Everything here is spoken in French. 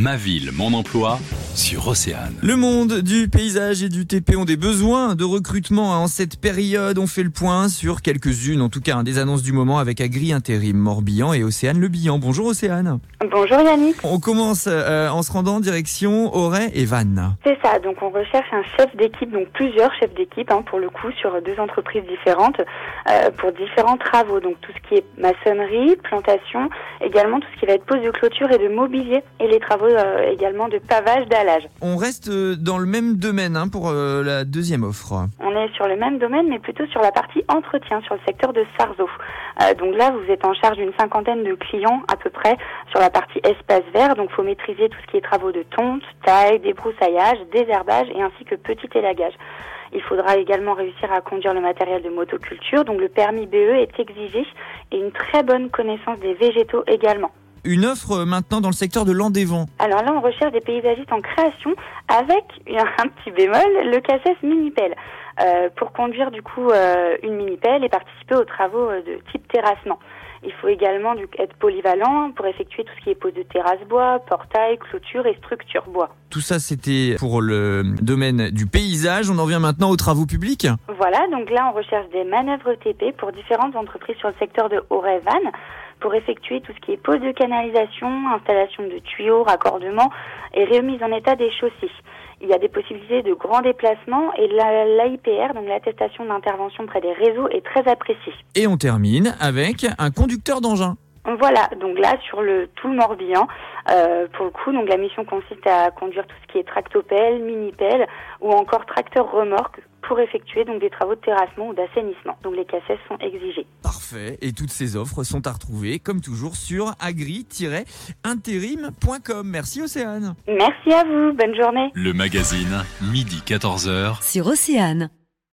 Ma ville, mon emploi sur Océane. Le monde du paysage et du TP ont des besoins de recrutement en cette période. On fait le point sur quelques-unes, en tout cas, des annonces du moment avec Agri Intérim Morbihan et Océane Le Bihan. Bonjour Océane. Bonjour Yannick. On commence euh, en se rendant en direction Auray et Vannes. C'est ça, donc on recherche un chef d'équipe, donc plusieurs chefs d'équipe hein, pour le coup sur deux entreprises différentes euh, pour différents travaux. Donc tout ce qui est maçonnerie, plantation, également tout ce qui va être pose de clôture et de mobilier et les travaux euh, également de pavage On reste euh, dans le même domaine hein, pour euh, la deuxième offre. On est sur le même domaine mais plutôt sur la partie entretien, sur le secteur de Sarzeau. Euh, donc là, vous êtes en charge d'une cinquantaine de clients à peu près sur la partie espace vert. Donc faut maîtriser tout ce qui est travaux de tonte, taille, débroussaillage, désherbage et ainsi que petit élagage. Il faudra également réussir à conduire le matériel de motoculture, donc le permis BE est exigé et une très bonne connaissance des végétaux également. Une offre euh, maintenant dans le secteur de l'Andévent. Alors là, on recherche des paysagistes en création avec un petit bémol, le CACES Minipel, euh, pour conduire du coup euh, une Minipel et participer aux travaux euh, de type terrassement. Il faut également du, être polyvalent pour effectuer tout ce qui est pose de terrasse bois, portail, clôture et structure bois. Tout ça, c'était pour le domaine du paysage. On en vient maintenant aux travaux publics. Voilà, donc là, on recherche des manœuvres TP pour différentes entreprises sur le secteur de Auray-Vannes pour effectuer tout ce qui est pose de canalisation, installation de tuyaux, raccordement et remise en état des chaussées. Il y a des possibilités de grands déplacements et la- l'AIPR, donc l'attestation d'intervention près des réseaux, est très appréciée. Et on termine avec un conducteur d'engin. Voilà, donc là sur le tout le Morbihan, euh, pour le coup, donc la mission consiste à conduire tout ce qui est tractopelle, mini-pelle ou encore tracteur remorque pour effectuer donc des travaux de terrassement ou d'assainissement. Donc les cassettes sont exigées. Parfait. Et toutes ces offres sont à retrouver, comme toujours, sur agri-intérim.com. Merci Océane. Merci à vous, bonne journée. Le magazine, midi 14h. sur Océane.